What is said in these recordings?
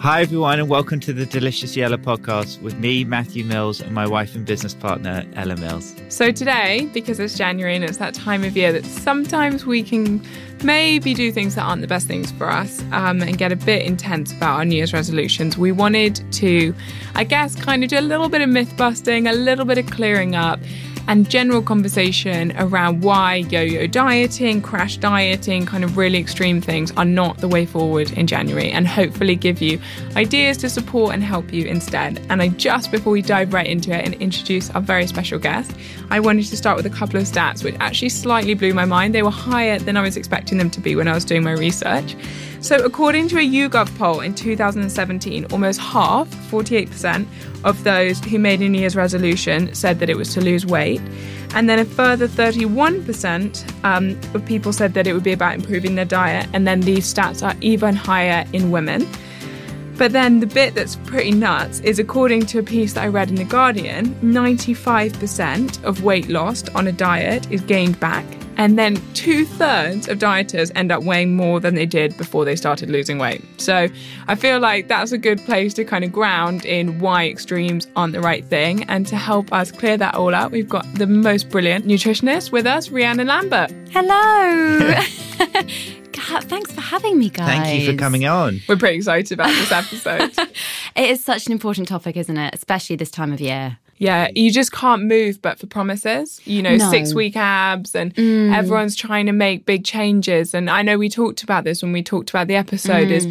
Hi, everyone, and welcome to the Deliciously Ella podcast with me, Matthew Mills, and my wife and business partner, Ella Mills. So, today, because it's January and it's that time of year that sometimes we can maybe do things that aren't the best things for us um, and get a bit intense about our New Year's resolutions, we wanted to, I guess, kind of do a little bit of myth busting, a little bit of clearing up and general conversation around why yo yo dieting, crash dieting, kind of really extreme things are not the way forward in January, and hopefully give you ideas to support and help you instead. And I just, before we dive right into it and introduce our very special guest, I wanted to start with a couple of stats which actually slightly blew my mind. They were higher than I was expecting them to be when I was doing my research. So, according to a YouGov poll in 2017, almost half, 48%, of those who made a New Year's resolution said that it was to lose weight. And then a further 31% um, of people said that it would be about improving their diet. And then these stats are even higher in women. But then the bit that's pretty nuts is according to a piece that I read in The Guardian, 95% of weight lost on a diet is gained back and then two thirds of dieters end up weighing more than they did before they started losing weight. So I feel like that's a good place to kind of ground in why extremes aren't the right thing. And to help us clear that all up, we've got the most brilliant nutritionist with us, Rhiannon Lambert. Hello. Thanks for having me, guys. Thank you for coming on. We're pretty excited about this episode. it is such an important topic, isn't it? Especially this time of year. Yeah, you just can't move but for promises. You know, no. six week abs, and mm. everyone's trying to make big changes. And I know we talked about this when we talked about the episode. Mm. Is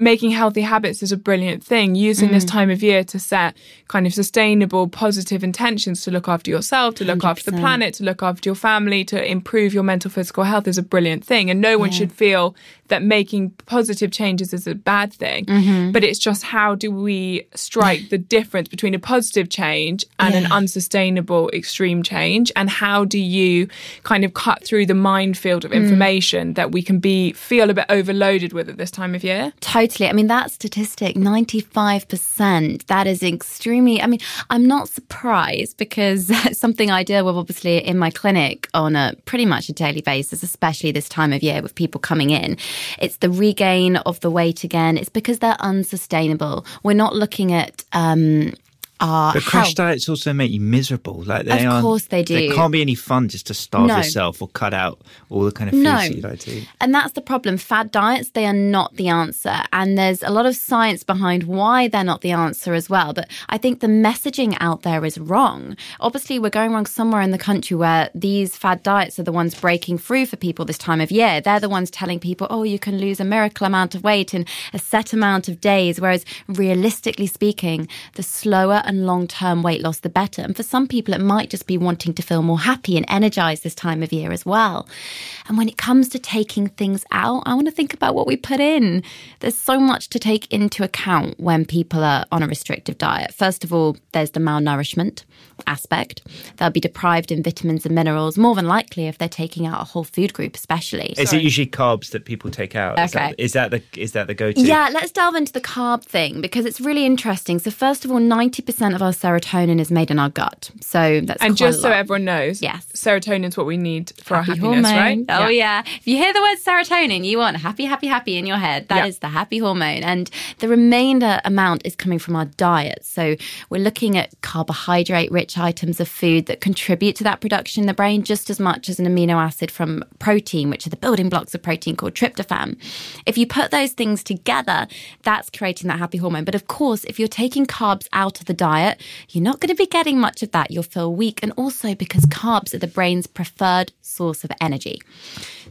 making healthy habits is a brilliant thing. Using mm. this time of year to set kind of sustainable, positive intentions to look after yourself, to look 100%. after the planet, to look after your family, to improve your mental, physical health is a brilliant thing. And no one yeah. should feel that making positive changes is a bad thing. Mm-hmm. But it's just how do we strike the difference between a positive change and yeah. an unsustainable extreme change? And how do you kind of cut through the minefield of mm. information mm. that we can be feel a bit overloaded with at this time of year? Totally Totally. I mean, that statistic, 95%, that is extremely, I mean, I'm not surprised because something I deal with obviously in my clinic on a pretty much a daily basis, especially this time of year with people coming in. It's the regain of the weight again. It's because they're unsustainable. We're not looking at, um, are but crash diets also make you miserable. Like they of course they do. There can't be any fun just to starve no. yourself or cut out all the kind of foods no. you like to eat. And that's the problem. Fad diets they are not the answer, and there's a lot of science behind why they're not the answer as well. But I think the messaging out there is wrong. Obviously, we're going wrong somewhere in the country where these fad diets are the ones breaking through for people this time of year. They're the ones telling people, oh, you can lose a miracle amount of weight in a set amount of days. Whereas realistically speaking, the slower and long term weight loss, the better. And for some people, it might just be wanting to feel more happy and energized this time of year as well. And when it comes to taking things out, I want to think about what we put in. There's so much to take into account when people are on a restrictive diet. First of all, there's the malnourishment aspect. They'll be deprived in vitamins and minerals, more than likely if they're taking out a whole food group, especially. Is Sorry. it usually carbs that people take out? Okay. Is that, is that the is that the go to? Yeah, let's delve into the carb thing because it's really interesting. So first of all, ninety percent of our serotonin is made in our gut. So that's and just so everyone knows, yes, serotonin is what we need for happy our happiness, hormone. right? Oh yeah. yeah. If you hear the word serotonin, you want happy, happy, happy in your head. That yeah. is the happy hormone, and the remainder amount is coming from our diet. So we're looking at carbohydrate-rich items of food that contribute to that production in the brain just as much as an amino acid from protein, which are the building blocks of protein called tryptophan. If you put those things together, that's creating that happy hormone. But of course, if you're taking carbs out of the diet, you're not going to be getting much of that. You'll feel weak. And also because carbs are the brain's preferred source of energy.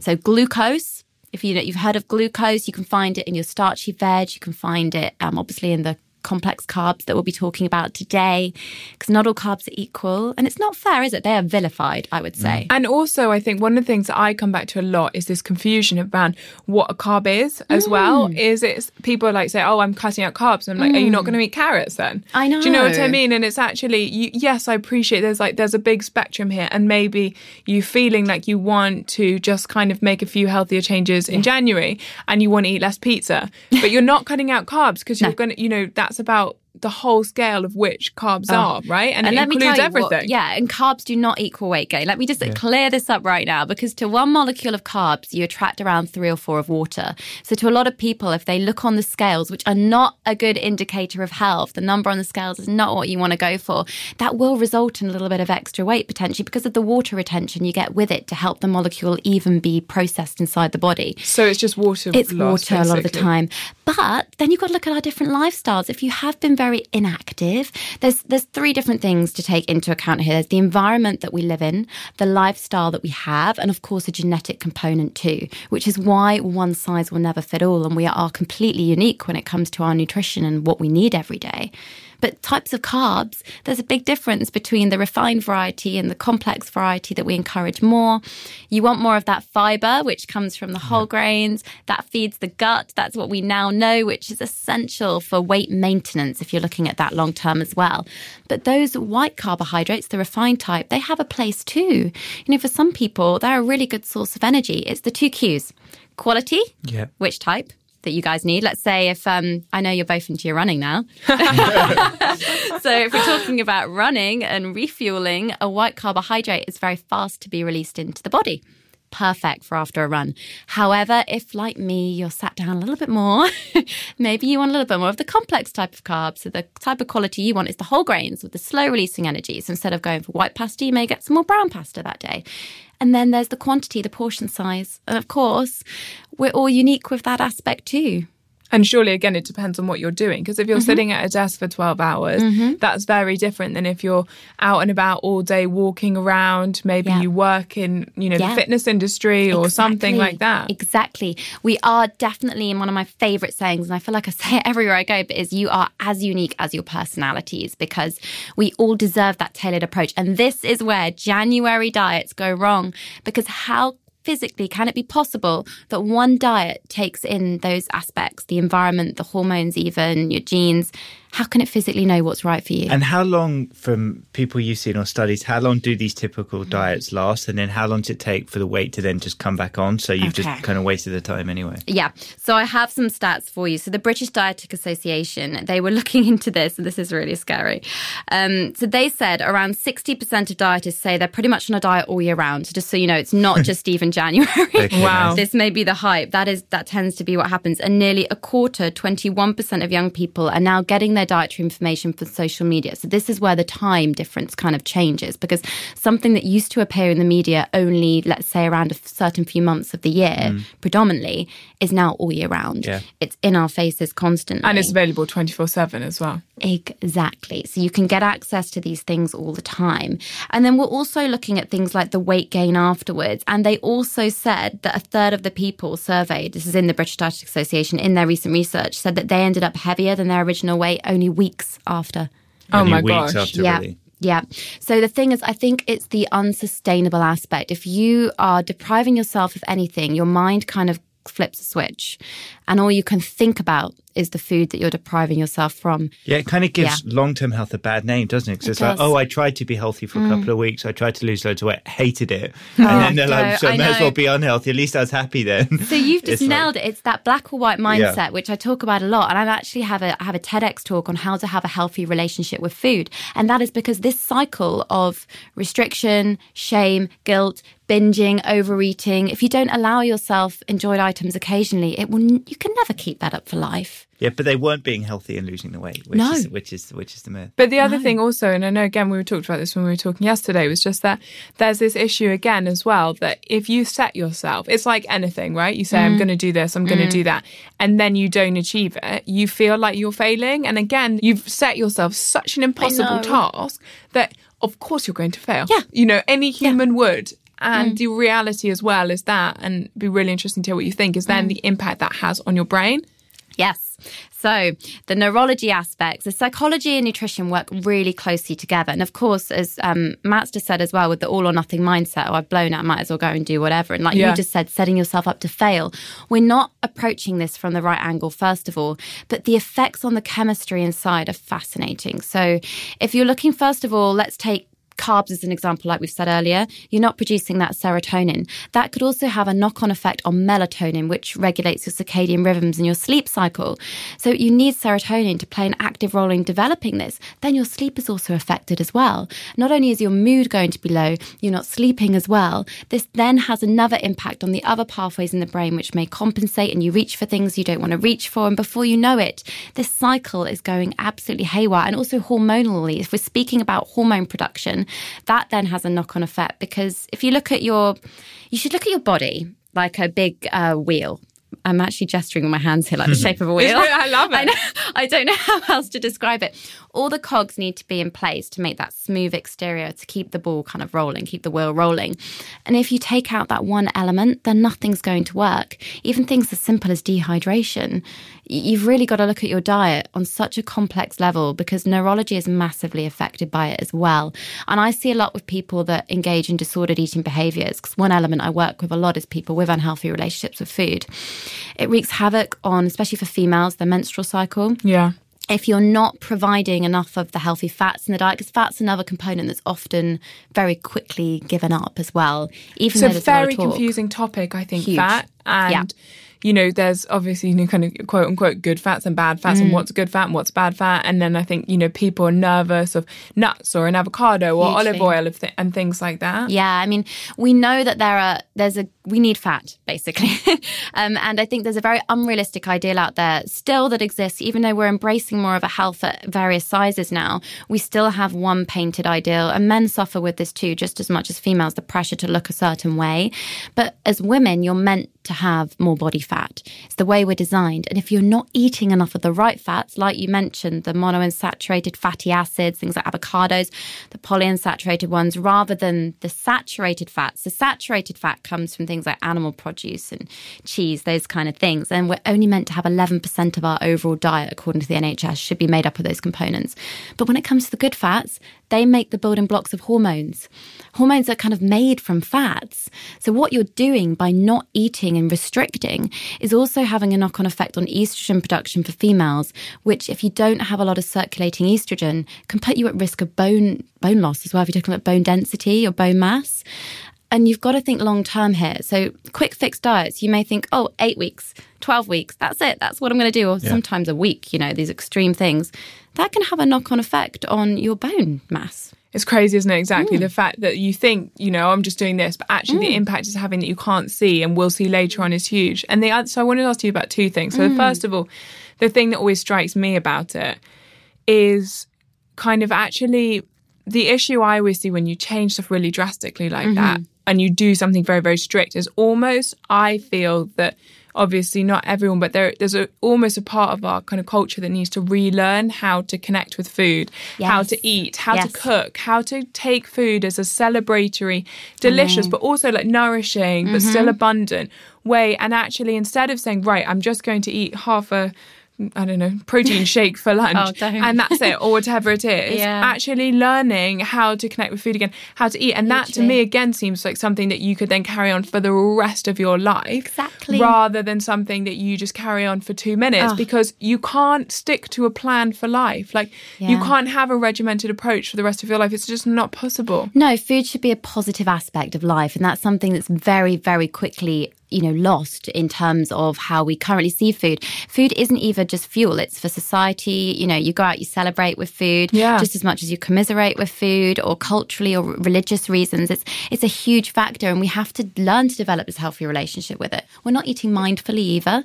So glucose, if you know, you've heard of glucose, you can find it in your starchy veg. You can find it um, obviously in the complex carbs that we'll be talking about today, because not all carbs are equal. And it's not fair, is it? They are vilified, I would say. And also, I think one of the things that I come back to a lot is this confusion around what a carb is as Mm. well. Is it's people like say, "Oh, I'm cutting out carbs." and I'm like, "Are you not going to eat carrots then?" Mm. I know. Do you know what I mean? And it's actually, you, yes, I appreciate. There's like there's a big spectrum here, and maybe you feeling like you want to just kind of make a few healthier changes in January, and you want to eat less pizza, but you're not cutting out carbs because you're going to, you know, that's about the whole scale of which carbs oh. are, right? And, it let me includes tell you what- everything. yeah, and carbs do not equal weight gain. Let me just clear this up right now because to one molecule of carbs, you attract around three or four of water. So to a lot of people, if they look on the scales, which are not a good indicator of health, the number on the scales is not what you want to go for. That will result in a little bit of extra weight potentially because of the water retention you get with it to help the molecule even be processed inside the body. So it's just water. It's loss, water a lot of the time. But then you've got to look at our different lifestyles. If you have been very inactive, there's there's three different things to take into account here. There's the environment that we live in, the lifestyle that we have, and of course a genetic component too, which is why one size will never fit all and we are completely unique when it comes to our nutrition and what we need every day. But types of carbs, there's a big difference between the refined variety and the complex variety that we encourage more. You want more of that fiber, which comes from the whole grains, that feeds the gut. That's what we now know, which is essential for weight maintenance if you're looking at that long term as well. But those white carbohydrates, the refined type, they have a place too. You know, for some people, they're a really good source of energy. It's the two Qs quality, Yeah. which type? That you guys need. Let's say if um, I know you're both into your running now, so if we're talking about running and refueling, a white carbohydrate is very fast to be released into the body. Perfect for after a run. However, if like me, you're sat down a little bit more, maybe you want a little bit more of the complex type of carbs. So the type of quality you want is the whole grains with the slow releasing energy. So instead of going for white pasta, you may get some more brown pasta that day. And then there's the quantity, the portion size. And of course, we're all unique with that aspect too. And surely, again, it depends on what you're doing. Because if Mm-hmm. you're sitting at a desk for 12 hours, that's very different than if you're out and about all day walking around. Maybe Yeah. you work in, you know, Yeah. the fitness industry or something like that. Exactly. We are definitely in one of my favorite sayings, and I feel like I say it everywhere I go, but is you are as unique as your personalities because we all deserve that tailored approach. And this is where January diets go wrong because how physically can it be possible that one diet takes in those aspects the environment the hormones even your genes how can it physically know what's right for you And how long, from people you've seen or studies, how long do these typical diets last? And then how long does it take for the weight to then just come back on? So you've Okay. just kind of wasted the time anyway. Yeah. So I have some stats for you. So the British Dietetic Association, they were looking into this, and this is really scary. Um, so they said around 60% of dietists say they're pretty much on a diet all year round. So just so you know, it's not just even January. Okay, Wow. This may be the hype. That is that tends to be what happens. And nearly a quarter, 21% of young people are now getting their dietary information for social media. So this is where the time difference kind of changes because something that used to appear in the media only, let's say, around a certain few months of the year, mm. predominantly, is now all year round. Yeah. It's in our faces constantly. And it's available 24 7 as well. Exactly. So you can get access to these things all the time. And then we're also looking at things like the weight gain afterwards. And they also said that a third of the people surveyed, this is in the British Dietetic Association, in their recent research, said that they ended up heavier than their original weight only weeks after. Oh Only my weeks gosh. after Yeah. really. Yeah. So the thing is, I think it's the unsustainable aspect. If you are depriving yourself of anything, your mind kind of flips a switch and all you can think about is the food that you're depriving yourself from. Yeah, it kind of gives long term health a bad name, doesn't it? 'Cause It it's like. Mm. oh, I tried to be healthy for a couple of weeks. I tried to lose loads of weight, hated it. And then they're no, like, so I I may as well be unhealthy. At least I was happy then. So you've just It's like- nailed it. It's that black or white mindset, which I talk about a lot. And I actually have a I have a TEDx talk on how to have a healthy relationship with food. And that is because this cycle of restriction, shame, guilt, binging, overeating, if you don't allow yourself enjoyed items occasionally, it will you can never keep that up for life. Yeah, but they weren't being healthy and losing the weight, which No. is which is which is the myth. But the other thing also, and I know again we were talked about this when we were talking yesterday, was just that there's this issue again as well that if you set yourself, it's like anything, right? You say, I'm mm. going to do this, I'm going to do mm. that, and then you don't achieve it, you feel like you're failing. And again, you've set yourself such an impossible task that of course you're going to fail. Yeah. You know, any human would. And mm. the reality as well is that, and be really interesting to hear what you think, is then the impact that has on your brain. Yes. So the neurology aspects, the psychology and nutrition work really closely together. And of course, as um, Matt's just said as well, with the all or nothing mindset, oh, I've blown out, might as well go and do whatever. And like Yeah. you just said, setting yourself up to fail. We're not approaching this from the right angle, first of all, but the effects on the chemistry inside are fascinating. So if you're looking, first of all, let's take carbs as an example, like we've said earlier, you're not producing that serotonin. That could also have a knock on effect on melatonin, which regulates your circadian rhythms and your sleep cycle. So you need serotonin to play an active role in developing this. Then your sleep is also affected as well. Not only is your mood going to be low, you're not sleeping as well. This then has another impact on the other pathways in the brain, which may compensate and you reach for things you don't want to reach for. And before you know it, this cycle is going absolutely haywire. And also hormonally, if we're speaking about hormone production, that then has a knock on effect because if you look at your, you should look at your body like a big uh, wheel. I'm actually gesturing with my hands here like the shape of a wheel. I love it. I, know, I don't know how else to describe it. All the cogs need to be in place to make that smooth exterior to keep the ball kind of rolling, keep the wheel rolling. And if you take out that one element, then nothing's going to work. Even things as simple as dehydration. You've really got to look at your diet on such a complex level because neurology is massively affected by it as well. And I see a lot with people that engage in disordered eating behaviors because one element I work with a lot is people with unhealthy relationships with food. It wreaks havoc on, especially for females, their menstrual cycle Yeah. If you're not providing enough of the healthy fats in the diet, because fat's another component that's often very quickly given up as well. Even It's though a there's a very confusing topic, I think, Huge. fat. And, Yeah. You know, there's obviously, you know, kind of quote unquote good fats and bad fats Mm. and what's good fat and what's bad fat. And then I think, you know, people are nervous of nuts or an avocado or Hugely. olive oil of th- and things like that. Yeah, I mean, we know that there are there's a we need fat basically, um, and I think there's a very unrealistic ideal out there still that exists. Even though we're embracing more of a health at various sizes now, we still have one painted ideal, and men suffer with this too, just as much as females. The pressure to look a certain way, but as women, you're meant to have more body fat. It's the way we're designed, and if you're not eating enough of the right fats, like you mentioned, the monounsaturated fatty acids, things like avocados, the polyunsaturated ones, rather than the saturated fats. The saturated fat comes from things like animal produce and cheese, those kind of things. And we're only meant to have 11% of our overall diet, according to the NHS, should be made up of those components. But when it comes to the good fats, they make the building blocks of hormones. Hormones are kind of made from fats. So, what you're doing by not eating and restricting is also having a knock on effect on estrogen production for females, which, if you don't have a lot of circulating estrogen, can put you at risk of bone, bone loss as well. If you're talking about bone density or bone mass. And you've got to think long term here. So, quick fix diets, you may think, oh, eight weeks, 12 weeks, that's it, that's what I'm going to do. Or sometimes a week, you know, these extreme things. That can have a knock on effect on your bone mass. It's crazy, isn't it? Exactly. Mm. The fact that you think, you know, I'm just doing this, but actually the impact it's having that you can't see and will see later on is huge. And the other, so I wanted to ask you about two things. So, Mm. first of all, the thing that always strikes me about it is kind of actually the issue I always see when you change stuff really drastically like Mm-hmm. that and you do something very, very strict is almost, I feel that obviously not everyone, but there, there's a, almost a part of our kind of culture that needs to relearn how to connect with food, how to eat, how Yes. to cook, how to take food as a celebratory, delicious, but also like nourishing, but still Mm-hmm. abundant way. And actually, instead of saying, right, I'm just going to eat half a I don't know, protein shake for oh, lunch, Oh, and that's it, or whatever it is. Yeah. Actually, learning how to connect with food again, how to eat, and that to me again seems like something that you could then carry on for the rest of your life, Exactly. rather than something that you just carry on for two minutes Oh. because you can't stick to a plan for life. Like you can't have a regimented approach for the rest of your life. It's just not possible. No, food should be a positive aspect of life. And that's something that's very, very quickly, you know, lost in terms of how we currently see food. Food isn't even just fuel, it's for society. You know, you go out, you celebrate with food Yeah. just as much as you commiserate with food or culturally or religious reasons. It's it's a huge factor and we have to learn to develop this healthy relationship with it. We're not eating mindfully either.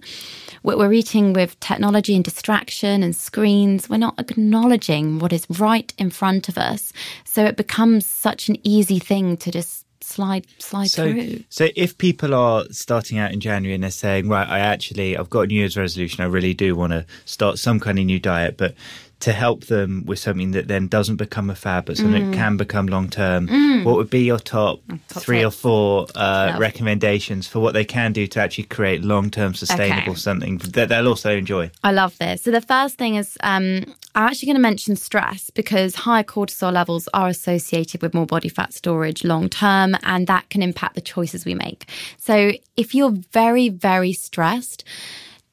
We're, we're eating with technology and distraction and screens. We're not acknowledging what is right in front of us. So it becomes such an easy thing to just slide slide So, through. so if people are starting out in January and they're saying, right, I actually, I've got a New Year's resolution, I really do want to start some kind of new diet, but to help them with something that then doesn't become a fad, but something Mm. that can become long term, what would be your top, top three or four uh, recommendations for what they can do to actually create long term sustainable Okay. something that they'll also enjoy? I love this. So the first thing is um, I'm actually going to mention stress because higher cortisol levels are associated with more body fat storage long term, and that can impact the choices we make. So if you're very, very stressed,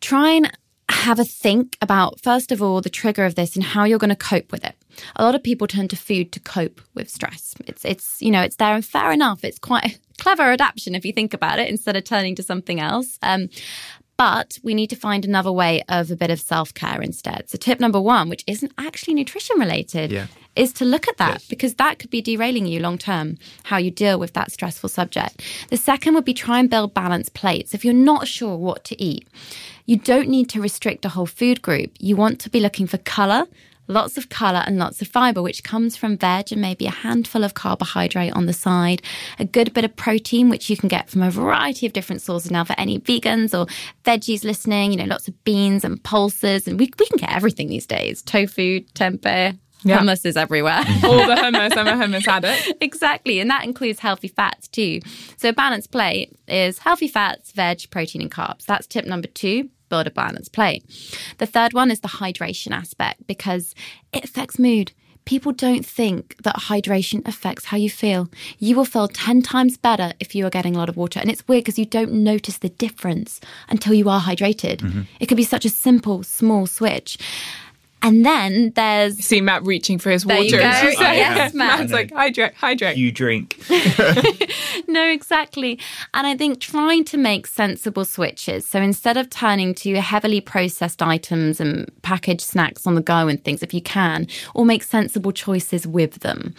try and have a think about first of all the trigger of this and how you're going to cope with it. A lot of people turn to food to cope with stress. It's it's you know it's there and fair enough. It's quite a clever adaptation if you think about it instead of turning to something else. Um, but we need to find another way of a bit of self care instead. So, tip number one, which isn't actually nutrition related, Yeah. is to look at that Yes. because that could be derailing you long term, how you deal with that stressful subject. The second would be try and build balanced plates. If you're not sure what to eat, you don't need to restrict a whole food group. You want to be looking for color. Lots of colour and lots of fibre, which comes from veg and maybe a handful of carbohydrate on the side. A good bit of protein, which you can get from a variety of different sources now for any vegans or veggies listening, you know, lots of beans and pulses. And we, we can get everything these days tofu, tempeh, Yeah. hummus is everywhere. All the hummus. I'm a hummus addict. exactly. And that includes healthy fats too. So a balanced plate is healthy fats, veg, protein, and carbs. That's tip number two. Build a balanced plate. The third one is the hydration aspect because it affects mood. People don't think that hydration affects how you feel. You will feel 10 times better if you are getting a lot of water. And it's weird because you don't notice the difference until you are hydrated. Mm-hmm. It could be such a simple, small switch. And then there's See Matt reaching for his There water. you go. as. Yes, Matt. Matt's like hydrate, hydrate. You drink. no, exactly. And I think trying to make sensible switches. So instead of turning to heavily processed items and packaged snacks on the go and things, if you can, or make sensible choices with them.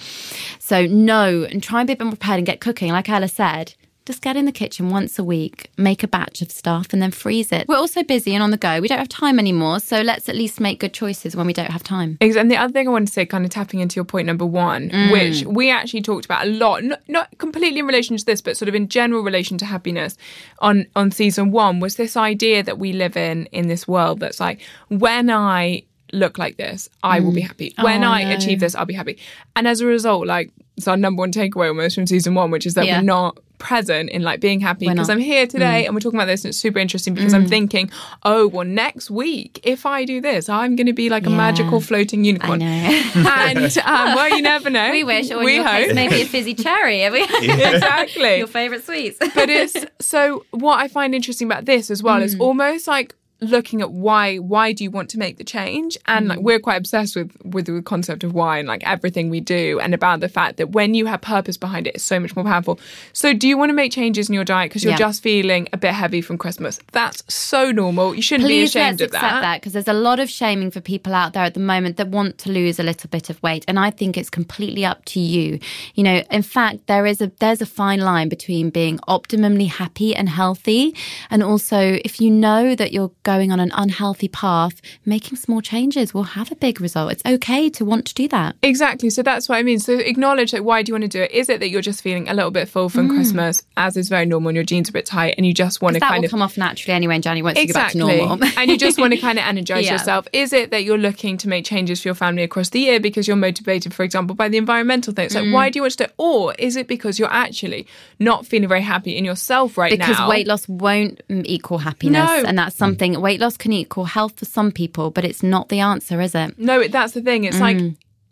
So, no, and try and be a bit more prepared and get cooking. Like Ella said, just get in the kitchen once a week, make a batch of stuff, and then freeze it. We're also busy and on the go. We don't have time anymore. So let's at least make good choices when we don't have time. And the other thing I wanted to say, kind of tapping into your point number one, Mm. which we actually talked about a lot, not, not completely in relation to this, but sort of in general relation to happiness on on season one, was this idea that we live in in this world that's like when I look like this, I will be happy. When Oh, I no. achieve this, I'll be happy. And as a result, like it's our number one takeaway almost from season one, which is that Yeah. we're not present in like being happy because. Mm. I'm here today and we're talking about this and it's super interesting because I'm thinking, oh well next week if I do this, I'm gonna be like a Yeah. magical floating unicorn. And um, well, you never know. we wish, or we your case, hope. maybe a fizzy cherry. exactly. Your favourite sweets. but it's so what I find interesting about this as well Mm. is almost like looking at why why do you want to make the change and Mm. like we're quite obsessed with with the concept of why and like everything we do and about the fact that when you have purpose behind it it's so much more powerful so do you want to make changes in your diet because you're Yeah. just feeling a bit heavy from christmas that's so normal you shouldn't be ashamed let's of accept that, that because there's a lot of shaming for people out there at the moment that want to lose a little bit of weight, and I think it's completely up to you. You know, in fact, there is a there's a fine line between being optimally happy and healthy, and also if you know that you're going on an unhealthy path, making small changes will have a big result. It's okay to want to do that. Exactly. So that's what I mean. So acknowledge like why do you want to do it? Is it that you're just feeling a little bit full from Christmas, as is very normal, and your jeans are a bit tight, and you just want to Mm. That kind will of come off naturally anyway in January once exactly, you get back to normal. and you just want to kind of energize Yeah. yourself. Is it that you're looking to make changes for your family across the year because you're motivated, for example, by the environmental thing? It's like Mm. why do you want to do it? Or is it because you're actually not feeling very happy in yourself right because now? Because weight loss won't mm, equal happiness No. and that's something weight loss can equal health for some people but it's not the answer is it No, that's the thing. It's Mm. like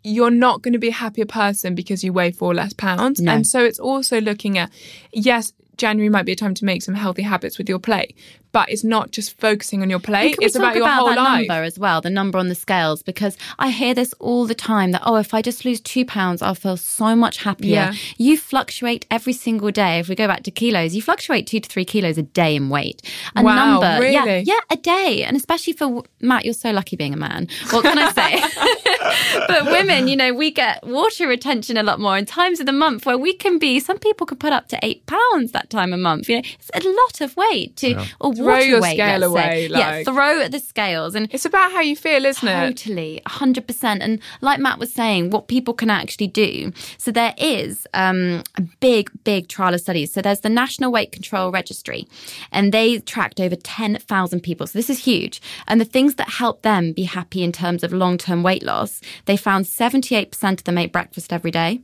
you're not going to be a happier person because you weigh four less pounds. No. And so it's also looking at, yes, January might be a time to make some healthy habits with your plate, but it's not just focusing on your plate. It's we about your about whole that life. number as well, the number on the scales, because I hear this all the time that, oh, if I just lose two pounds, I'll feel so much happier. Yeah. You fluctuate every single day. If we go back to kilos, you fluctuate two to three kilos a day in weight. A Wow, number. Really? yeah, a day. And especially for Matt, you're so lucky being a man. What can I say? but women, you know, we get water retention a lot more in times of the month where we can be, some people can put up to eight pounds that time a month. You know, it's a lot of weight to, or It's throw your weight, scale away, say. yeah, like- throw the scales and It's about how you feel, isn't it? Totally, 100%. And like Matt was saying, what people can actually do. So there is um, a big, big trial of studies. So there's the National Weight Control Registry, and they tracked over 10,000 people. So this is huge. And the things that help them be happy in terms of long term weight loss, they found 78% of them ate breakfast every day.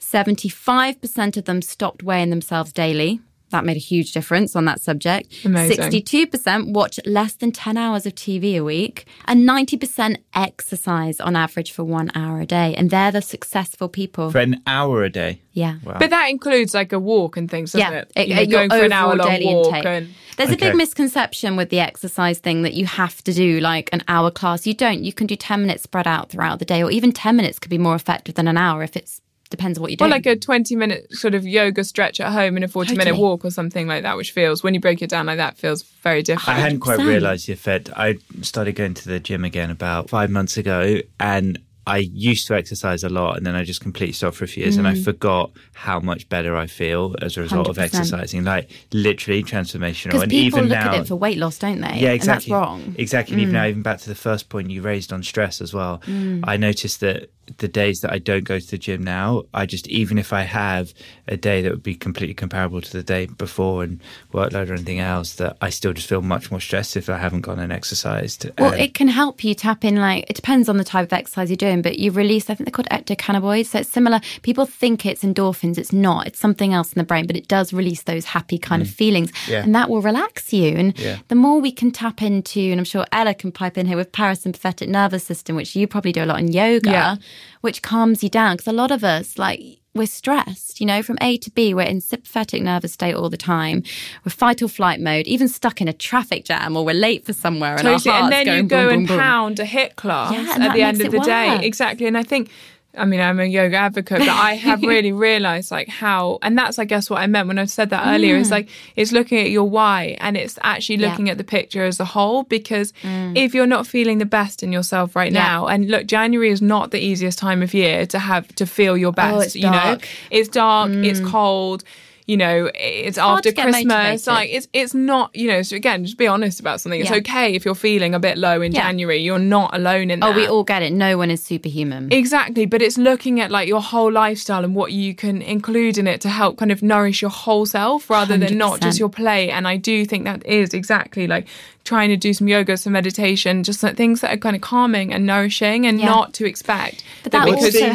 75% of them stopped weighing themselves daily. That made a huge difference on that subject. Amazing. 62% watch less than 10 hours of TV a week. And 90% exercise on average for one hour a day. And they're the successful people. For an hour a day. yeah. But that includes like a walk and things, doesn't Yeah, it? it- You know, your going for an hour long daily walk intake. and There's a big misconception with the exercise thing that you have to do like an hour class. You don't. You can do 10 minutes spread out throughout the day, or even 10 minutes could be more effective than an hour if it's depends on what you do. Well, like a 20 minute sort of yoga stretch at home and a 40 minute walk or something like that, which feels, when you break it down like that, feels very different. I hadn't quite realised the effect. I started going to the gym again about five months ago, and I used to exercise a lot, and then I just completely stopped for a few years, and I Mm. forgot how much better I feel as a result of 100%. exercising. Like literally transformational. because and people even look now, at it for weight loss, don't they? yeah, exactly. And that's wrong. Exactly. And even now, even back to the first point you raised on stress as well. I noticed that the days that I don't go to the gym now, I just even if I have a day that would be completely comparable to the day before and workload or anything else, that I still just feel much more stressed if I haven't gone and exercised. Well, And- it can help you tap in, like, it depends on the type of exercise you're doing, but you release, I think they're called endocannabinoids. So it's similar. People think it's endorphins. It's not. It's something else in the brain, but it does release those happy kind of feelings. Mm. Yeah. And that will relax you. And Yeah. the more we can tap into, and I'm sure Ella can pipe in here with parasympathetic nervous system, which you probably do a lot in yoga, Yeah. Which calms you down. Because a lot of us, like, we're stressed, you know, from A to B. We're in sympathetic nervous state all the time. We're fight or flight mode, even stuck in a traffic jam or we're late for somewhere. And, our Totally. And heart's then you go boom, and boom, boom. pound a HIIT class Yeah, at the end of the day. worse. Exactly. And I think, I mean, I'm a yoga advocate, but I have really realized like how, and that's, I guess, what I meant when I said that earlier is like, it's looking at your why and it's actually Mm. Yeah. Mm. looking at the picture as a whole. Because if you're not feeling the best in yourself right Yeah. now, and look, January is not the easiest time of year to have to feel your best, Oh, you know, dark. Mm. it's dark, it's cold. You know, it's hard after Christmas. motivated. Like it's it's not. You know, so again, just be honest about something. It's Yeah. okay if you're feeling a bit low in Yeah. January. You're not alone in that. Oh, we all get it. No one is superhuman. Exactly, but it's looking at like your whole lifestyle and what you can include in it to help kind of nourish your whole self rather than not just your play. And I do think that is exactly like trying to do some yoga, some meditation, just like things that are kind of calming and nourishing and Yeah. not to expect. but that What's also the-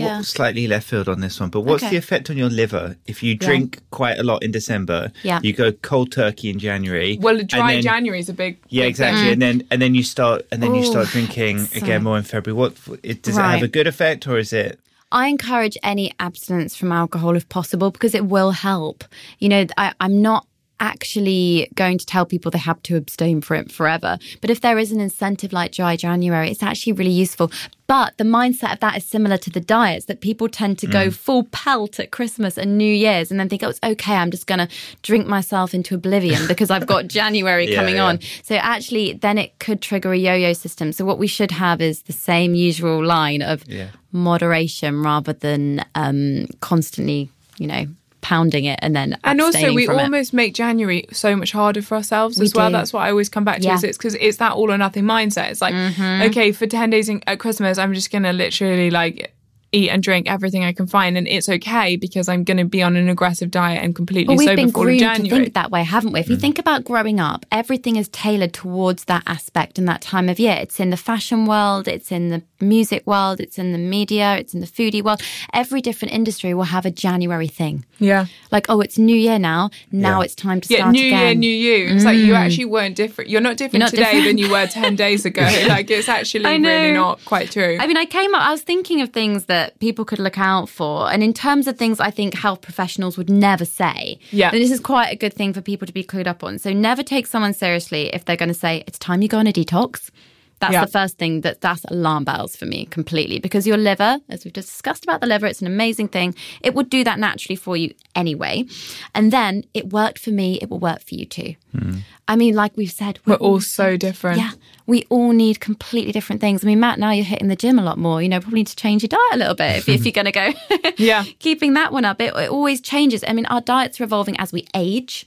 helps. Yeah. What- slightly left field on this one, but what's Okay. the effect on your liver if you drink quite a lot in December? Yeah. You go cold turkey in January. well, and dry then- January is a big Yeah, big exactly, thing. and then and then you start and then you start drinking so- again more in February. What it, does it have a good effect or is it? I encourage any abstinence from alcohol if possible because it will help. You know, I, I'm not actually going to tell people they have to abstain from it forever. But if there is an incentive like dry January, it's actually really useful. But the mindset of that is similar to the diets that people tend to Mm. go full pelt at Christmas and New Year's and then think, oh, it's okay, I'm just going to drink myself into oblivion because I've got January Yeah, coming yeah. on. So actually, then it could trigger a yo yo system. So what we should have is the same usual line of Yeah. moderation rather than um, constantly, you know, pounding it and then and also we from it. almost make January so much harder for ourselves We as well. do. That's what I always come back to. Yeah. Is it's because it's that all or nothing mindset. It's like Mm-hmm. okay, for ten days in, at Christmas, I'm just gonna literally like eat and drink everything I can find, and it's okay because I'm gonna be on an aggressive diet and completely But we've sober been for all of groomed to January. Mm. think that way, haven't we? If you think about growing up, everything is tailored towards that aspect and that time of year. It's in the fashion world, it's in the music world, it's in the media, it's in the foodie world. Every different industry will have a January thing. yeah. Like, oh, it's New Year now. Now Yeah. it's time to Yeah, start new year, new you. It's like you mm. actually weren't different. You're not different not today different. than you were 10 days ago. like it's actually really not quite true. I mean, I came up, I was thinking of things that people could look out for. And in terms of things I think health professionals would never say, Yeah. then this is quite a good thing for people to be clued up on. So never take someone seriously if they're going to say, it's time you go on a detox. That's Yeah. the first thing that that's alarm bells for me completely because your liver, as we've just discussed about the liver, it's an amazing thing. It would do that naturally for you anyway. And then it worked for me, it will work for you too. Hmm. I mean, like we've said, We're all so different. yeah, we all need completely different things. I mean, Matt, now you're hitting the gym a lot more. You know, probably need to change your diet a little bit if, if you're going to go. Yeah. keeping that one up, it, it always changes. I mean, our diets are evolving as we age.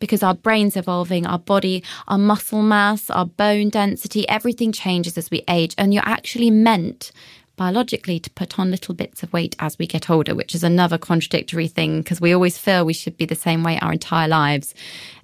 Because our brain's evolving, our body, our muscle mass, our bone density, everything changes as we age. And you're actually meant biologically to put on little bits of weight as we get older, which is another contradictory thing because we always feel we should be the same weight our entire lives.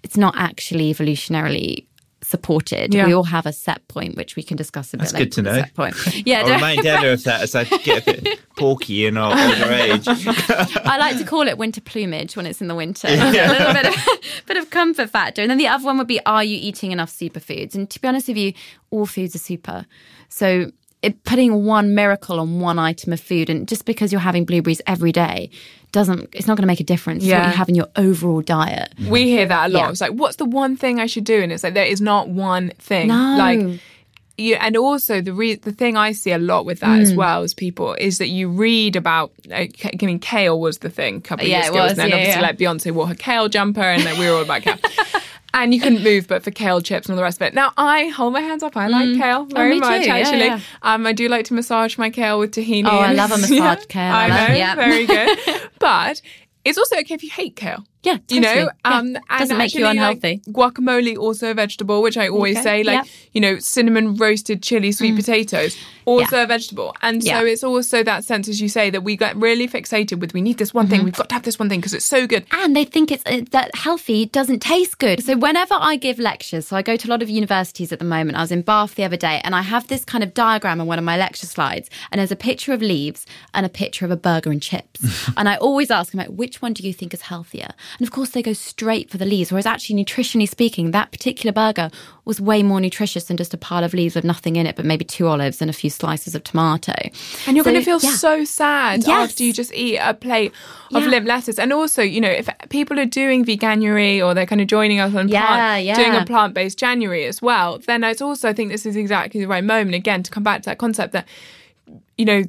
It's not actually evolutionarily supported. Yeah. We all have a set point, which we can discuss a bit That's later. good to know. Set point. Yeah, I'll remind Ella of that as I get a bit porky in our older age. I like to call it winter plumage when it's in the winter. a little bit of, bit of comfort factor. And then the other one would be, are you eating enough superfoods? And to be honest with you, all foods are super. So it, putting one miracle on one item of food, and just because you're having blueberries every day, doesn't it's not going to make a difference. to what you have in your overall diet. We hear that a lot. Yeah. It's like, what's the one thing I should do? And it's like, there is not one thing. No. Like, you, and also the re- the thing I see a lot with that as Mm. well as people is that you read about. Like, I mean, kale was the thing a couple of Yeah, years it ago, was, wasn't it? And yeah, obviously, yeah. like Beyonce wore her kale jumper, and like, we were all about kale. And you couldn't move but for kale chips and all the rest of it. Now I hold my hands up. I like kale very Oh, much too. Actually. yeah. Um, I do like to massage my kale with tahini. Oh, I love a massaged kale. I I know, yeah. very good. But it's also okay if you hate kale. Yeah, You know, totally. Yeah. um, and Doesn't make you actually, like, unhealthy. guacamole also a vegetable, which I always Okay, say, like yeah. Mm. you know, cinnamon roasted chili sweet potatoes, also Yeah. a vegetable. And so it's also that sense, as you say, that we get really fixated with we need this one thing, Mm-hmm. we've got to have this one thing because it's so good. and they think it's uh, that healthy doesn't taste good. So whenever I give lectures, so I go to a lot of universities at the moment. I was in Bath the other day, and I have this kind of diagram on one of my lecture slides, and there's a picture of leaves and a picture of a burger and chips. and I always ask them, like, which one do you think is healthier? And of course, they go straight for the leaves. Whereas actually, nutritionally speaking, that particular burger was way more nutritious than just a pile of leaves with nothing in it, but maybe two olives and a few slices of tomato. And you're So, going to feel yeah. so sad Yes. after you just eat a plate of Yeah. limp lettuce. And also, you know, if people are doing veganuary or they're kind of joining us on Yeah, plant, yeah. doing a plant based January as well, then it's also, I think this is exactly the right moment again to come back to that concept that, you know,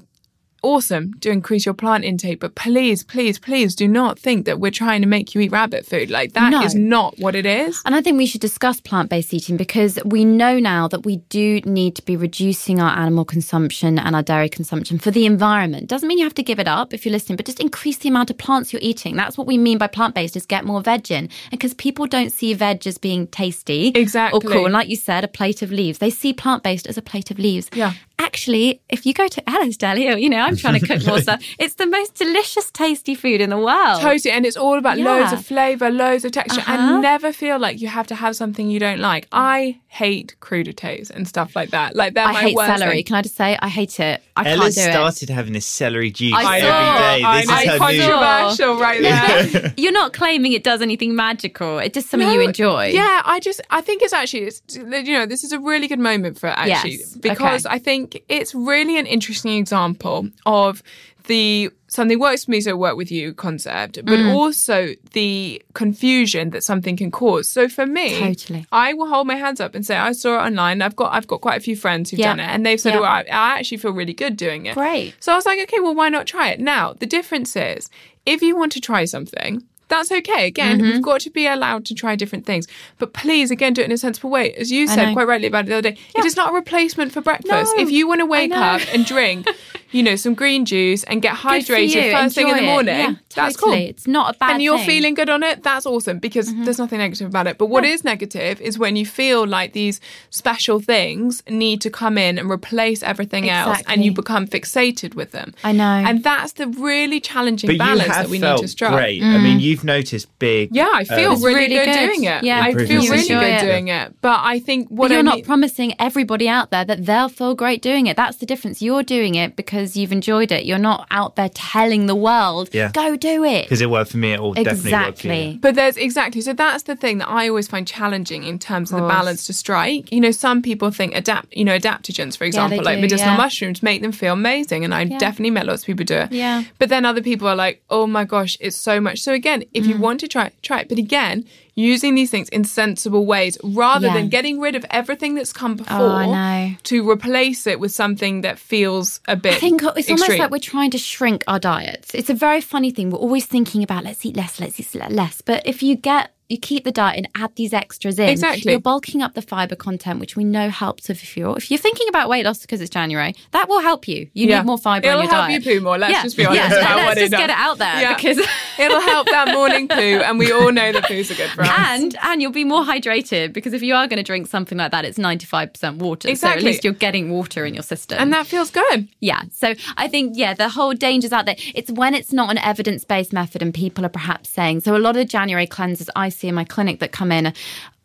awesome to increase your plant intake, but please, please, please do not think that we're trying to make you eat rabbit food. Like that is No. not what it is. And I think we should discuss plant based eating because we know now that we do need to be reducing our animal consumption and our dairy consumption for the environment. Doesn't mean you have to give it up if you're listening, but just increase the amount of plants you're eating. That's what we mean by plant based is get more veg in. And because people don't see veg as being tasty Exactly. or cool. And like you said, a plate of leaves. They see plant based as a plate of leaves. Yeah. Actually, if you go to Alice Deli, or, you know, I'm trying to cook more stuff, it's the most delicious, tasty food in the world. Totally, and it's all about Yeah. loads of flavor, loads of texture, Uh-huh. and never feel like you have to have something you don't like. I hate crudités and stuff like that. Like they're I my hate worst celery. thing. Can I just say, I hate it. I Ella can't do it. started having this celery juice I every saw, day. I This know, is her new. controversial right there. You're not claiming it does anything magical. It's just something you enjoy. Yeah, I just I think it's actually it's, you know this is a really good moment for it actually Yes, because okay. I think it's really an interesting example of the something works for me so work with you concept, but Mm. also the confusion that something can cause. So for me, Totally. I will hold my hands up and say I saw it online. I've got I've got quite a few friends who've Yeah. done it, and they've said, Yeah. "Oh, I, I actually feel really good doing it." Great. So I was like, okay, well, why not try it? Now, the difference is if you want to try something, that's okay. Again, Mm-hmm. we've got to be allowed to try different things. But please, again, do it in a sensible way. As you said quite rightly about it the other day, it is not a replacement for breakfast. No, if you want to wake up and drink, you know, some green juice and get Good for hydrated you. first thing in the morning, Yeah, that's cool. It's not a bad and you're thing. Mm-hmm. feeling good on it, that's awesome because there's nothing negative about it. But what is negative is when you feel like these special things need to come in and replace everything else and you become fixated with them. I know. And that's the really challenging But balance that we need to strike. great. I mean, you've noticed big. Yeah, I feel uh, really, really good, good. doing it. Yeah. I feel really good it. doing it. But I think what But you're I not mean- promising everybody out there that they'll feel great doing it. That's the difference. You're doing it because you've enjoyed it. You're not out there telling the world, Yeah. go do it. Because it worked for me, it will definitely work for you. Exactly. But there's exactly so that's the thing that I always find challenging in terms of the balance to strike. You know, some people think adapt, you know, adaptogens, for example, like do, medicinal yeah. mushrooms, make them feel amazing, and I definitely met lots of people do it. Yeah. But then other people are like, oh my gosh, it's so much. So again, if Mm. you want to try, it, try it. But again, using these things in sensible ways rather Yeah. than getting rid of everything that's come before Oh, I know. to replace it with something that feels a bit. I think it's almost like we're trying to shrink our diets. It's a very funny thing. We're always thinking about let's eat less, let's eat less. But if you get you keep the diet and add these extras in. Exactly. You're bulking up the fiber content, which we know helps with fuel. If you're thinking about weight loss because it's January, that will help you. You Yeah. need more fiber It'll in your help diet. you poo more. Let's just be honest Yeah, about let's what it just does. get it out there Yeah. because It'll help that morning poo, and we all know that poos are good for us. and and you'll be more hydrated because if you are going to drink something like that, it's 95% water. So Exactly. at least you're getting water in your system. and that feels good. Yeah. So I think, yeah, the whole dangers out there. It's when it's not an evidence based method and people are perhaps saying, so a lot of the January cleanses I see in my clinic that come in,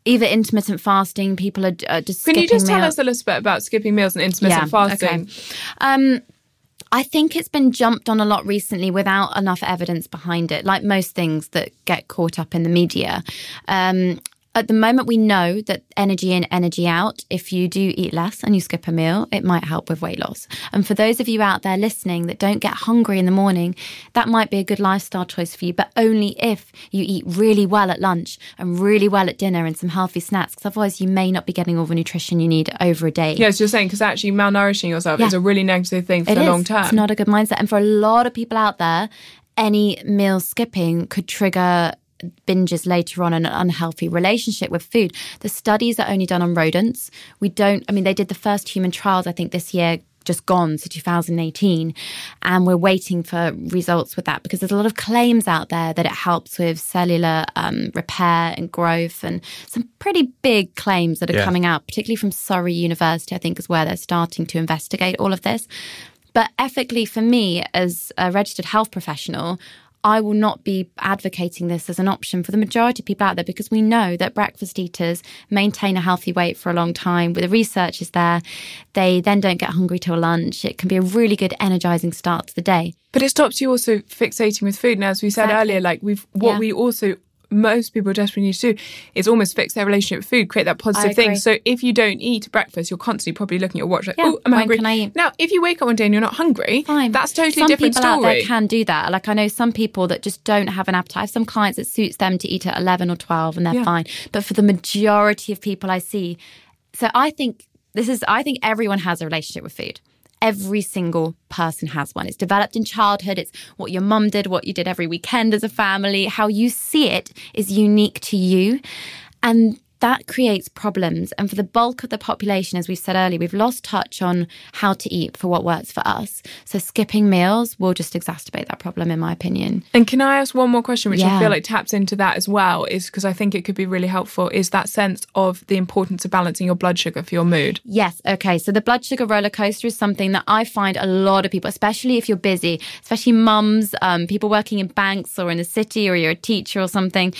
either intermittent fasting, people are uh, just Can you just tell us a little bit about skipping meals and intermittent fasting? Okay. Um, I think it's been jumped on a lot recently without enough evidence behind it, like most things that get caught up in the media. Um, at the moment, we know that energy in, energy out, if you do eat less and you skip a meal, it might help with weight loss. And for those of you out there listening that don't get hungry in the morning, that might be a good lifestyle choice for you, but only if you eat really well at lunch and really well at dinner and some healthy snacks, because otherwise you may not be getting all the nutrition you need over a day. Yes, you're saying because actually malnourishing yourself Yeah. is a really negative thing for It the is. long term. It's not a good mindset. And for a lot of people out there, any meal skipping could trigger binges later on and an unhealthy relationship with food. The studies are only done on rodents. We don't, I mean, they did the first human trials, I think, this year. Just gone, so 2018. And we're waiting for results with that because there's a lot of claims out there that it helps with cellular um, repair and growth, and some pretty big claims that are Yeah. coming out, particularly from Surrey University, I think, is where they're starting to investigate all of this. But ethically, for me, as a registered health professional, I will not be advocating this as an option for the majority of people out there because we know that breakfast eaters maintain a healthy weight for a long time. With the research is there. They then don't get hungry till lunch. It can be a really good energizing start to the day. But it stops you also fixating with food. And as we said Exactly. earlier, like we've what Yeah. we also most people desperately need to do is almost fix their relationship with food, create that positive thing. So if you don't eat breakfast, you're constantly probably looking at your watch like, Yeah, oh, I'm hungry. can I eat? Now, if you wake up one day and you're not hungry, Fine. that's totally some different people out there can do that. Like I know some people that just don't have an appetite. I have some clients it suits them to eat at eleven or twelve, and they're Yeah. fine. But for the majority of people I see, so I think this is. I think everyone has a relationship with food. Every single person has one. It's developed in childhood. It's what your mum did, what you did every weekend as a family. How you see it is unique to you. And that creates problems. And for the bulk of the population, as we said earlier, we've lost touch on how to eat for what works for us. So skipping meals will just exacerbate that problem, in my opinion. And can I ask one more question, which I feel like taps into that as well, is because I think it could be really helpful, is that sense of the importance of balancing your blood sugar for your mood. Yes. Okay. So the blood sugar roller coaster is something that I find a lot of people, especially if you're busy, especially mums, um, people working in banks or in the city, or you're a teacher or something.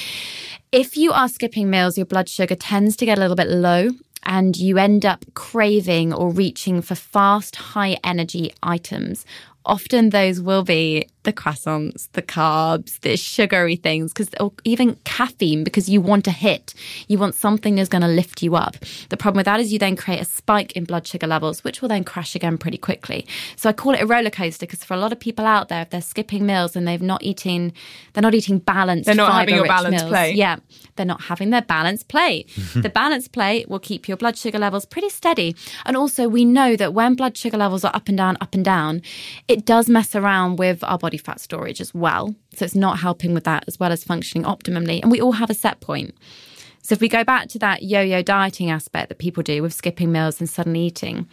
If you are skipping meals, your blood sugar tends to get a little bit low. And you end up craving or reaching for fast, high energy items. Often those will be the croissants, the carbs, the sugary things, because or even caffeine, because you want a hit. You want something that's going to lift you up. The problem with that is you then create a spike in blood sugar levels, which will then crash again pretty quickly. So I call it a roller coaster because for a lot of people out there, if they're skipping meals and they've not eating, they're not eating balanced. They're not having your balanced meals. plate. Yeah, they're not having their balanced plate. the balanced plate will keep your blood sugar levels pretty steady. And also, we know that when blood sugar levels are up and down, up and down, it does mess around with our body fat storage as well. So it's not helping with that as well as functioning optimally. And we all have a set point. So if we go back to that yo yo dieting aspect that people do with skipping meals and sudden eating,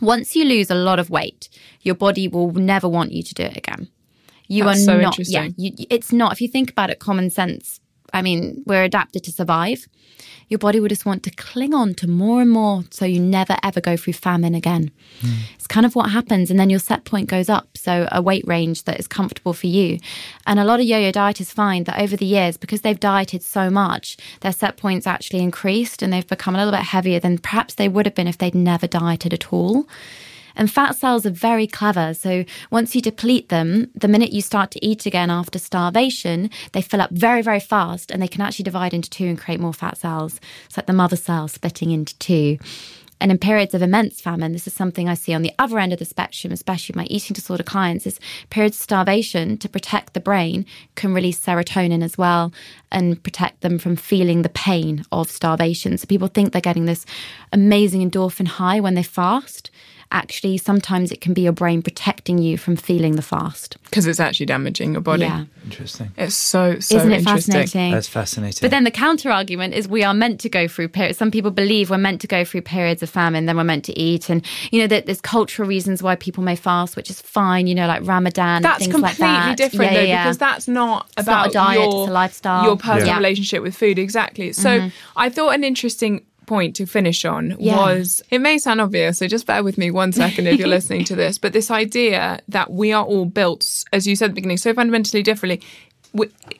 once you lose a lot of weight, your body will never want you to do it again. You That's are so not. Yeah, you, it's not. If you think about it, common sense. I mean, we're adapted to survive. Your body will just want to cling on to more and more, so you never ever go through famine again. Hmm. It's kind of what happens, and then your set point goes up, so a weight range that is comfortable for you. And a lot of yo-yo dieters find that over the years, because they've dieted so much, their set points actually increased, and they've become a little bit heavier than perhaps they would have been if they'd never dieted at all. And fat cells are very clever. So once you deplete them, the minute you start to eat again after starvation, they fill up very, very fast and they can actually divide into two and create more fat cells. It's like the mother cell splitting into two. And in periods of immense famine, this is something I see on the other end of the spectrum, especially my eating disorder clients, is periods of starvation to protect the brain can release serotonin as well and protect them from feeling the pain of starvation. So people think they're getting this amazing endorphin high when they fast. Actually sometimes it can be your brain protecting you from feeling the fast. Because it's actually damaging your body. Yeah. Interesting. It's so, so Isn't it interesting. fascinating? That's fascinating. But then the counter argument is we are meant to go through periods. Some people believe we're meant to go through periods of famine, then we're meant to eat. And, you know, that there's cultural reasons why people may fast, which is fine, you know, like Ramadan, That's things completely like that. different Yeah, though, yeah, yeah. because that's not It's about not a diet, your, it's a lifestyle. your personal Yeah. relationship with food. Exactly. So mm-hmm. I thought an interesting point to finish on Yeah. was it may sound obvious, so just bear with me one second if you're listening to this, but this idea that we are all built, as you said at the beginning, so fundamentally differently.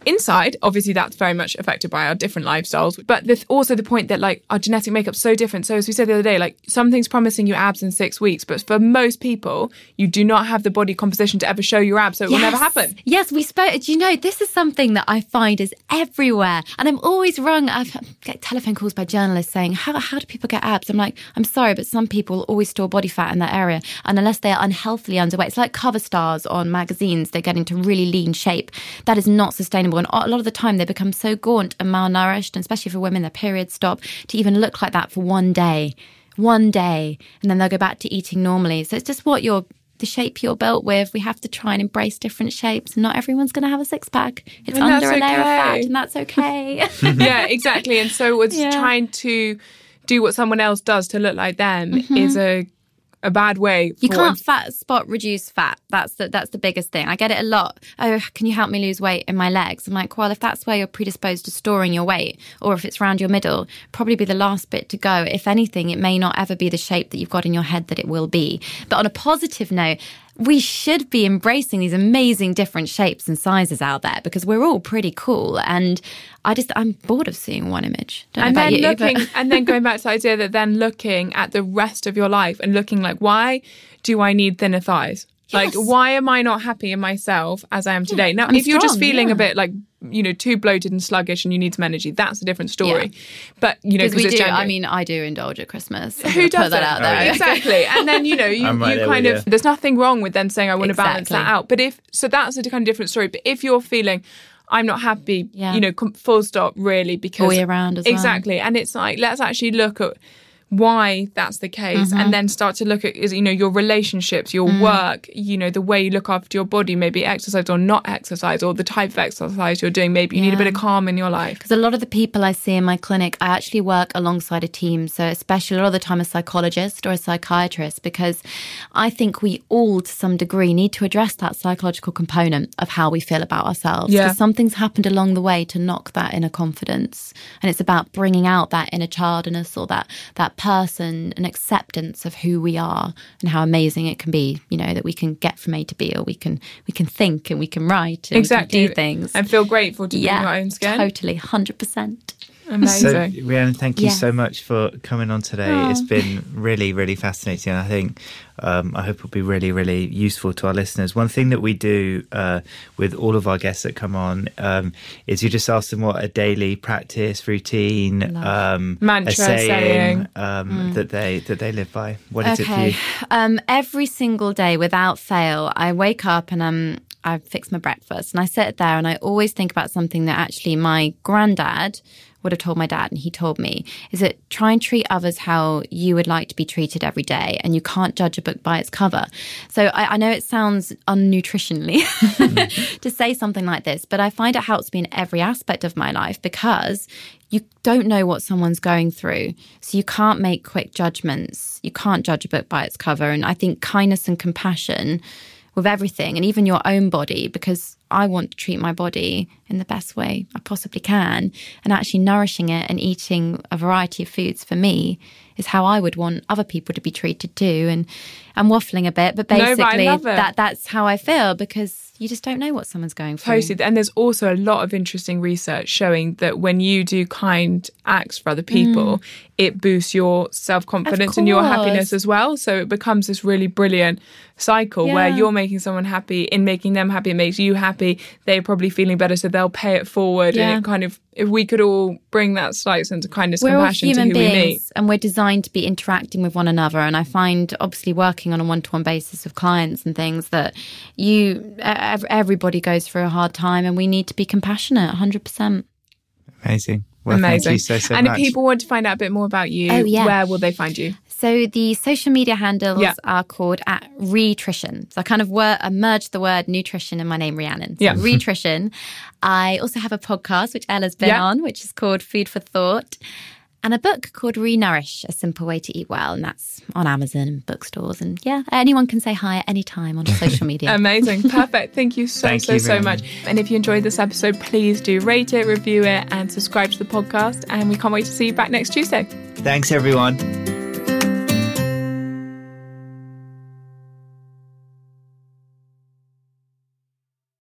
Inside, obviously, that's very much affected by our different lifestyles. But the, also the point that like our genetic makeup's so different. So as we said the other day, like something's promising you abs in six weeks, but for most people, you do not have the body composition to ever show your abs, so it will never happen. Yes, we spoke. Do you know this is something that I find is everywhere, and I'm always wrong. I've get telephone calls by journalists saying, "How how do people get abs?" I'm like, "I'm sorry, but some people always store body fat in that area, and unless they are unhealthily underweight, it's like cover stars on magazines. They're getting to really lean shape. That is not sustainable, and a lot of the time they become so gaunt and malnourished, and especially for women, their periods stop to even look like that for one day." One day, and then they'll go back to eating normally. So it's just what you're the shape you're built with. We have to try and embrace different shapes. And not everyone's going to have a six pack. It's And under a layer of fat, and that's okay. yeah, exactly. And so it's Yeah. trying to do what someone else does to look like them mm-hmm. is a a bad way. You can't fat spot reduce fat. That's the that's the biggest thing. I get it a lot. Oh, can you help me lose weight in my legs? I'm like, well, if that's where you're predisposed to storing your weight, or if it's around your middle, probably be the last bit to go. If anything, it may not ever be the shape that you've got in your head that it will be. But on a positive note. We should be embracing these amazing different shapes and sizes out there because we're all pretty cool. And I just, I'm bored of seeing one image. Don't and then you, looking and then going back to the idea that then looking at the rest of your life and looking like why do I need thinner thighs? Like why am I not happy in myself as I am today? Now, I'm if you're just feeling yeah. a bit like you know too bloated and sluggish and you need some energy, that's a different story. But you know Because we do. January. I mean, I do indulge at Christmas. I'm who does put that out there? exactly and then you know you, right you kind of you. there's nothing wrong with then saying i want to balance that out but if so that's a kind of different story but if you're feeling i'm not happy Yeah. you know full stop really because All year round as well. exactly and it's like let's actually look at why that's the case Mm-hmm. and then start to look at is you know your relationships your Mm. work you know the way you look after your body maybe exercise or not exercise or the type of exercise you're doing maybe you need a bit of calm in your life Because a lot of the people I see in my clinic, I actually work alongside a team. So, especially a lot of the time, a psychologist or a psychiatrist, because I think we all, to some degree, need to address that psychological component of how we feel about ourselves. Yeah. Because something's happened along the way to knock that inner confidence. And it's about bringing out that inner child in us or that, that person, an acceptance of who we are and how amazing it can be, you know, that we can get from A to B or we can, we can think and we can write and exactly we can do things. and feel grateful to be in yeah, your own skin totally, 100%. Amazing So, Rhiannon, thank you Yes. so much for coming on today. It's been really, really fascinating. And I think, um, I hope it'll be really, really useful to our listeners. One thing that we do uh, with all of our guests that come on um, is you just ask them what a daily practice, routine, um, Mantra, saying, saying. um, that they that they live by. What is it for you? Um, every single day, without fail, I wake up and um, I fix my breakfast and I sit there and I always think about something that actually my granddad would have told my dad and he told me is that try and treat others how you would like to be treated every day and you can't judge a book by its cover so i, I know it sounds unnutritionally to say something like this but i find it helps me in every aspect of my life because you don't know what someone's going through. So you can't make quick judgments. You can't judge a book by its cover. And I think kindness and compassion with everything and even your own body, because I want to treat my body in the best way I possibly can. And actually nourishing it and eating a variety of foods for me is how I would want other people to be treated too. And I'm waffling a bit, but No, but basically that that's how I feel because you just don't know what someone's going through. Posted, and there's also a lot of interesting research showing that when you do kind acts for other mm. people, it boosts your self confidence and your happiness as well. So it becomes this really brilliant cycle where you're making someone happy. In making them happy, it makes you happy. They're probably feeling better, so they'll pay it forward. Yeah. And it kind of, if we could all bring that slight sense of kindness, we're all compassion to human who we meet. beings and we're designed to be interacting with one another and i find obviously working on a one-to-one basis with clients and things that you everybody goes through a hard time and we need to be compassionate 100% Amazing. Well, Amazing. thank you so, so and much. if people want to find out a bit more about you, Oh, yeah. where will they find you? So the social media handles Yeah. are called at Rhitrition. So I kind of wor- I merged the word nutrition and my name Rhiannon. So Yeah. Rhitrition. I also have a podcast which Ella's been Yeah. on, which is called Food for Thought. And a book called Renourish, A Simple Way to Eat Well. And that's on Amazon and bookstores. And yeah, anyone can say hi at any time on social media. Amazing. Perfect. Thank you so, Thank so, you so very much. And if you enjoyed this episode, please do rate it, review it, and subscribe to the podcast. And we can't wait to see you back next Tuesday. Thanks, everyone.